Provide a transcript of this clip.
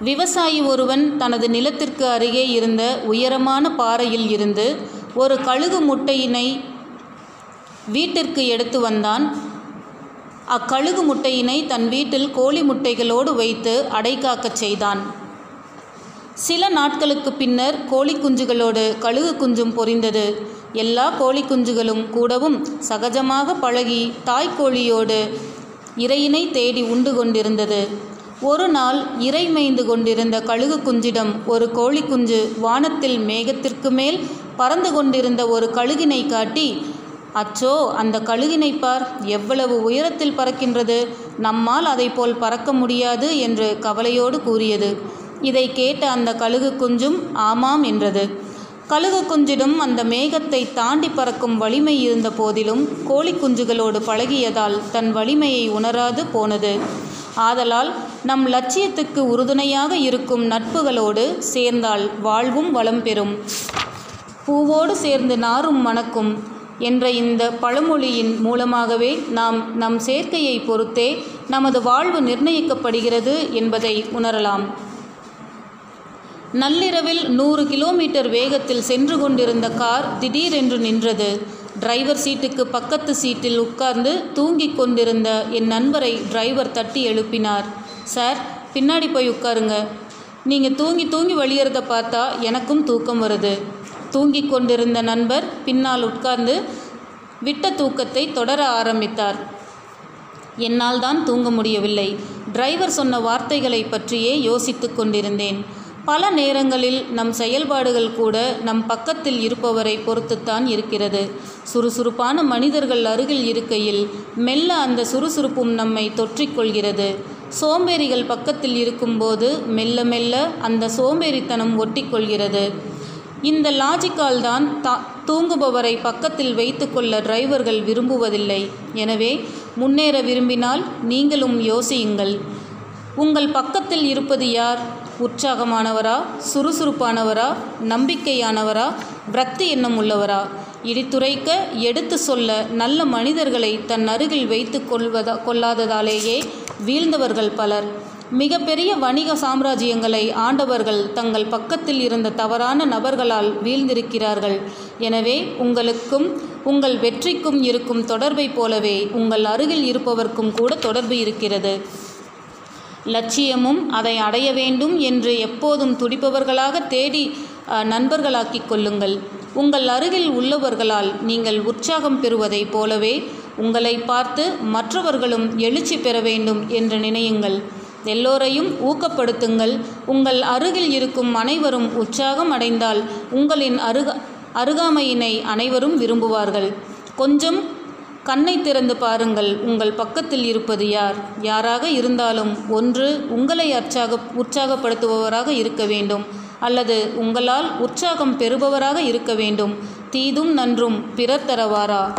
விவசாயி ஒருவன் தனது நிலத்திற்கு அருகே இருந்த உயரமான பாறையில் இருந்து ஒரு கழுகு முட்டையினை வீட்டிற்கு எடுத்து வந்தான். அக்கழுகு முட்டையினை தன் வீட்டில் கோழி முட்டைகளோடு வைத்து அடைகாக்கச் செய்தான். சில நாட்களுக்கு பின்னர் கோழி குஞ்சுகளோடு கழுகு குஞ்சும் பொரிந்தது. எல்லா கோழி குஞ்சுகளும் கூடவும் சகஜமாக பழகி தாய்க்கோழியோடு இறையினை தேடி உண்டு கொண்டிருந்தது. ஒரு நாள் இறை மேய்ந்து கொண்டிருந்த கழுகு குஞ்சிடம் ஒரு கோழி குஞ்சு வானத்தில் மேகத்திற்கு மேல் பறந்து கொண்டிருந்த ஒரு கழுகினை காட்டி அச்சோ அந்த கழுகினை பார் எவ்வளவு உயரத்தில் பறக்கின்றது. நம்மால் அதைப்போல் பறக்க முடியாது என்று கவலையோடு கூறியது. இதை கேட்ட அந்த கழுகு குஞ்சும் ஆமாம் என்றது. கழுகு குஞ்சிடம் அந்த மேகத்தை தாண்டி பறக்கும் வலிமை இருந்த போதிலும் கோழி குஞ்சுகளோடு பழகியதால் தன் வலிமையை உணராது போனது. ஆதலால் நம் லட்சியத்துக்கு உறுதுணையாக இருக்கும் நட்புகளோடு சேர்ந்தால் வாழ்வும் வளம் பெறும். பூவோடு சேர்ந்து நாரும் மணக்கும் என்ற இந்த பழமொழியின் மூலமாகவே நாம் நம் சேர்க்கையை பொறுத்தே நமது வாழ்வு நிர்ணயிக்கப்படுகிறது என்பதை உணரலாம். நள்ளிரவில் நூறு கிலோமீட்டர் வேகத்தில் சென்று கொண்டிருந்த கார் திடீரென்று நின்றது. டிரைவர் சீட்டுக்கு பக்கத்து சீட்டில் உட்கார்ந்து தூங்கிக் கொண்டிருந்த என் நண்பரை டிரைவர் தட்டி எழுப்பினார். சார் பின்னாடி போய் உட்காருங்க. நீங்கள் தூங்கி தூங்கி வழியறத பார்த்தா எனக்கும் தூக்கம் வருது. தூங்கிக் கொண்டிருந்த நண்பர் பின்னால் உட்கார்ந்து விட்ட தூக்கத்தை தொடர ஆரம்பித்தார். என்னால் தான் தூங்க முடியவில்லை. டிரைவர் சொன்ன வார்த்தைகளை பற்றியே யோசித்து கொண்டிருந்தேன். பல நேரங்களில் நம் செயல்பாடுகள் கூட நம் பக்கத்தில் இருப்பவரை பொறுத்துத்தான் இருக்கிறது. சுறுசுறுப்பான மனிதர்கள் அருகில் இருக்கையில் மெல்ல அந்த சுறுசுறுப்பும் நம்மை தொற்றிக்கொள்கிறது சோம்பேறிகள் பக்கத்தில் இருக்கும்போது மெல்ல மெல்ல அந்த சோம்பேறித்தனம் ஒட்டிக்கொள்கிறது. இந்த லாஜிக்கால் தான் தா தூங்குபவரை பக்கத்தில் வைத்துக்கொள்ள டிரைவர்கள் விரும்புவதில்லை. எனவே முன்னேற விரும்பினால் நீங்களும் யோசியுங்கள். உங்கள் பக்கத்தில் இருப்பது யார்? உற்சாகமானவரா? சுறுசுறுப்பானவரா? நம்பிக்கையானவரா? விரக்தி எண்ணம் உள்ளவரா? இடித்துரைக்க எடுத்து சொல்ல நல்ல மனிதர்களை தன் அருகில் வைத்து கொள்வதா கொள்ளாததாலேயே வீழ்ந்தவர்கள் பலர். மிகப்பெரிய வணிக சாம்ராஜ்யங்களை ஆண்டவர்கள் தங்கள் பக்கத்தில் இருந்த தவறான நபர்களால் வீழ்ந்திருக்கிறார்கள். எனவே உங்களுக்கும் உங்கள் வெற்றிக்கும் இருக்கும் தொடர்பைப் போலவே உங்கள் அருகில் இருப்பவர்க்கும் கூட தொடர்பு இருக்கிறது. லட்சியமும் அதை அடைய வேண்டும் என்று எப்போதும் துடிப்பவர்களாக தேடி நண்பர்களாக்கிக் கொள்ளுங்கள். உங்கள் அருகில் உள்ளவர்களால் நீங்கள் உற்சாகம் பெறுவதைப் போலவே உங்களை பார்த்து மற்றவர்களும் எழுச்சி பெற வேண்டும் என்று நினையுங்கள். எல்லோரையும் ஊக்கப்படுத்துங்கள். உங்கள் அருகில் இருக்கும் அனைவரும் உற்சாகம் அடைந்தால் உங்களின் அருக அருகாமையினை அனைவரும் விரும்புவார்கள். கொஞ்சம் கண்ணை திறந்து பாருங்கள். உங்கள் பக்கத்தில் இருப்பது யார்? யாராக இருந்தாலும் ஒன்று உங்களை அற்சாக உற்சாகப்படுத்துபவராக இருக்க வேண்டும். அல்லது உங்களால் உற்சாகம் பெறுபவராக இருக்க வேண்டும். தீதும் நன்றும் பிறர் தரவாரா?